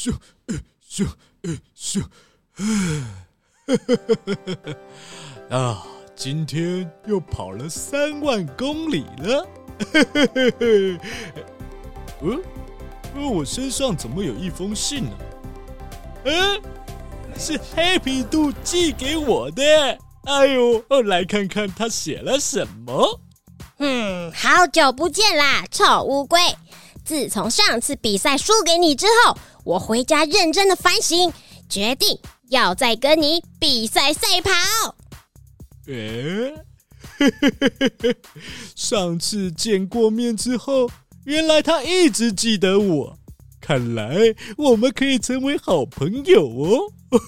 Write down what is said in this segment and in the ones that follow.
咻，咻，咻，咻，啊！今天又跑了三万公里了，嗯，我身上怎么有一封信呢？嗯，是黑皮兔寄给我的。哎呦，来看看他写了什么。嗯，好久不见啦，臭乌龟！自从上次比赛输给你之后，我回家认真的反省，决定要再跟你比赛赛跑。诶，上次见过面之后，原来他一直记得我，看来我们可以成为好朋友哦。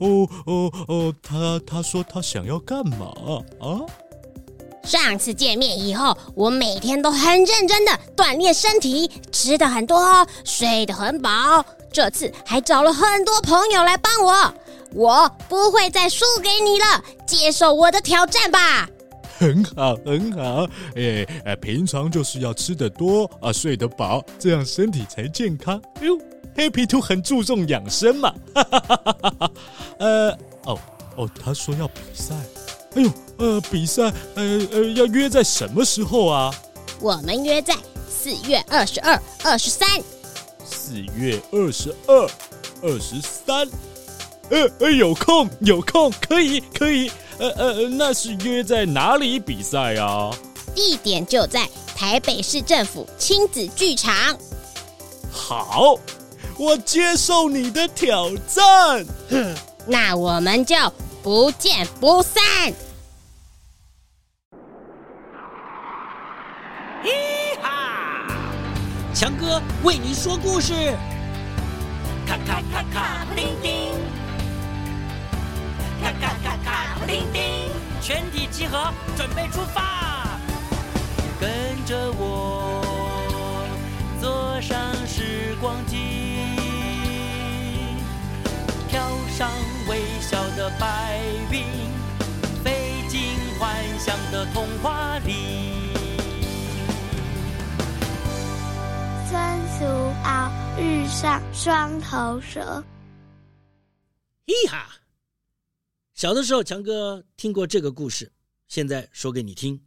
哦哦哦，他他说他想要干嘛啊？上次见面以后，我每天都很认真的锻炼身体，吃的很多，睡得很饱。这次还找了很多朋友来帮我，我不会再输给你了，接受我的挑战吧。很好，很好。哎哎，平常就是要吃的多啊，睡得饱，这样身体才健康。哎呦，黑皮兔很注重养生嘛。哈哈哈哈哈。呃，哦哦，他说要比赛。哎呦，呃，比赛，呃呃，要约在什么时候啊？我们约在四月二十二、二十三。四月二十二、二十三。呃呃，有空，有空，可以，可以。呃呃，那是约在哪里比赛啊？地点就在台北市政府亲子剧场。好，我接受你的挑战。哼，那我们就。不见不散！嘻哈，强哥为你说故事。咔咔咔咔，布丁丁，咔咔咔咔，布丁丁，全体集合，准备出发。跟着我，白云，飞进幻想的童话里。孙叔敖遇上双头蛇。嘻哈！小的时候，强哥听过这个故事，现在说给你听。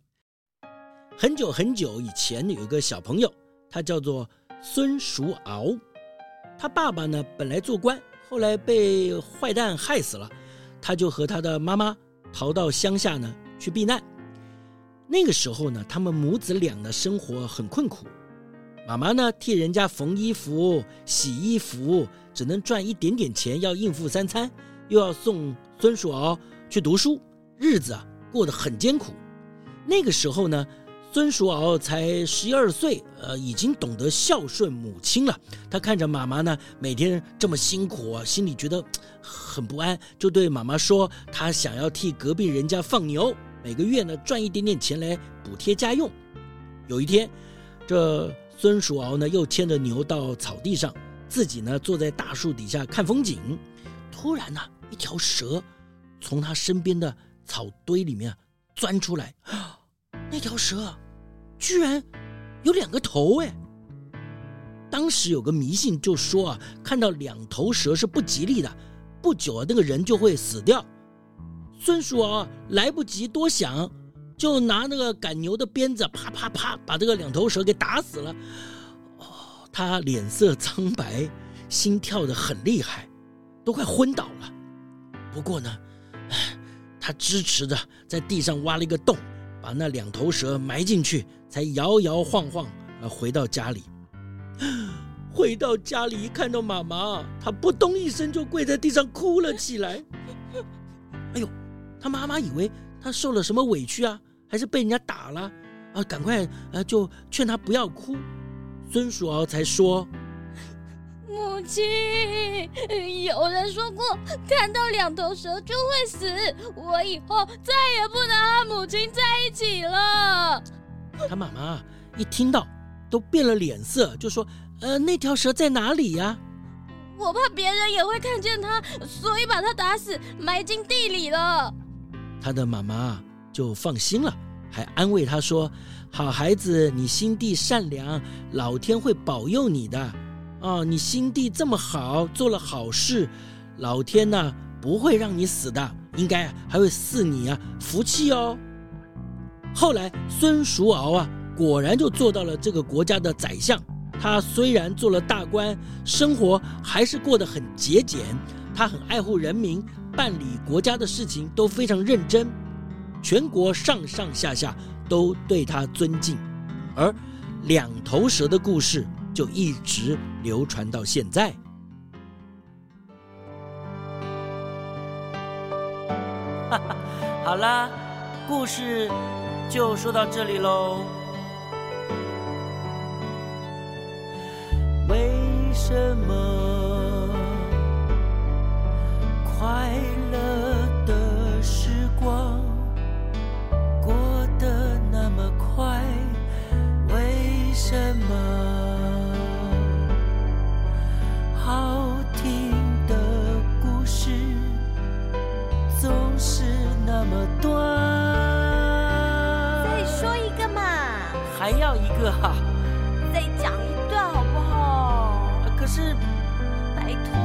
很久很久以前，有一个小朋友，他叫做孙叔敖，他爸爸呢，本来做官。后来被坏蛋害死了，他就和他的妈妈逃到乡下呢去避难。那个时候呢，他们母子俩的生活很困苦，妈妈呢替人家缝衣服、洗衣服，只能赚一点点钱，要应付三餐，又要送孙叔敖去读书，日子啊过得很艰苦。那个时候呢。孙叔敖才十一二岁，呃，已经懂得孝顺母亲了。他看着妈妈呢，每天这么辛苦，心里觉得很不安，就对妈妈说：“他想要替隔壁人家放牛，每个月呢赚一点点钱来补贴家用。”有一天，这孙叔敖呢又牵着牛到草地上，自己呢坐在大树底下看风景。突然呢，一条蛇从他身边的草堆里面钻出来。那条蛇居然有两个头哎！当时有个迷信就说啊，看到两头蛇是不吉利的，不久啊那个人就会死掉。孙叔敖来不及多想，就拿那个赶牛的鞭子啪啪啪把这个两头蛇给打死了。哦，他脸色苍白，心跳的很厉害，都快昏倒了。不过呢，他支持着在地上挖了一个洞。把那两头蛇埋进去，才摇摇晃晃呃回到家里。回到家里一看到妈妈，他扑通一声就跪在地上哭了起来。哎呦，他妈妈以为他受了什么委屈啊，还是被人家打了啊？赶快啊，就劝他不要哭。孙叔敖才说。母亲，有人说过，看到两头蛇就会死。我以后再也不能和母亲在一起了。他妈妈一听到，都变了脸色，就说：“呃，那条蛇在哪里呀？”我怕别人也会看见它，所以把它打死，埋进地里了。他的妈妈就放心了，还安慰他说：“好孩子，你心地善良，老天会保佑你的。”啊，你心地这么好，做了好事，老天呐不会让你死的，应该还会赐你啊福气哦。后来孙叔敖啊，果然就做到了这个国家的宰相。他虽然做了大官，生活还是过得很节俭。他很爱护人民，办理国家的事情都非常认真，全国上上下下都对他尊敬。而两头蛇的故事就一直流传到现在。哈哈，好啦，故事就说到这里喽。为什么还要一个哈？再讲一段好不好？可是，拜托，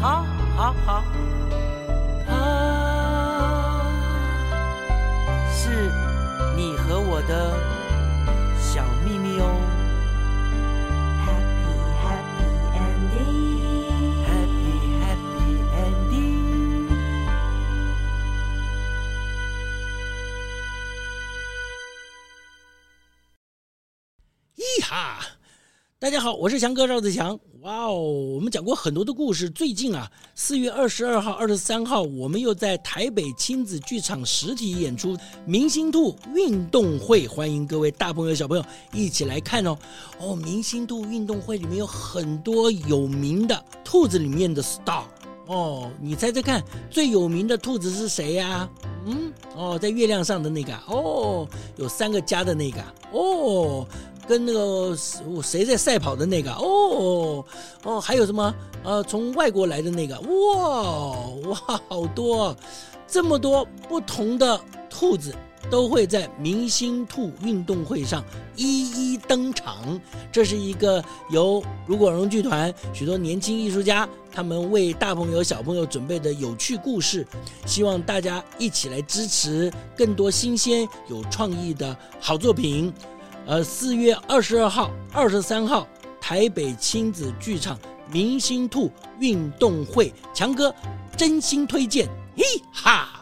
好，好，好。啊，是你和我的。哈！大家好，我是强哥赵子强。哇哦，我们讲过很多的故事。最近啊，四月二十二号、二十三号，我们又在台北亲子剧场实体演出《明星兔运动会》，欢迎各位大朋友、小朋友一起来看哦。哦，《明星兔运动会》里面有很多有名的兔子里面的 star 哦，你猜猜看，最有名的兔子是谁呀、嗯，哦，在月亮上的那个哦，有三个家的那个哦。跟那个谁在赛跑的那个哦哦，还有什么呃，从外国来的那个哇哇，好多，这么多不同的兔子都会在明星兔运动会上一一登场。这是一个由如果荣剧团许多年轻艺术家他们为大朋友小朋友准备的有趣故事，希望大家一起来支持更多新鲜有创意的好作品。呃，四月二十二号、二十三号，台北亲子剧场明星兔运动会，强哥真心推荐，嘿哈。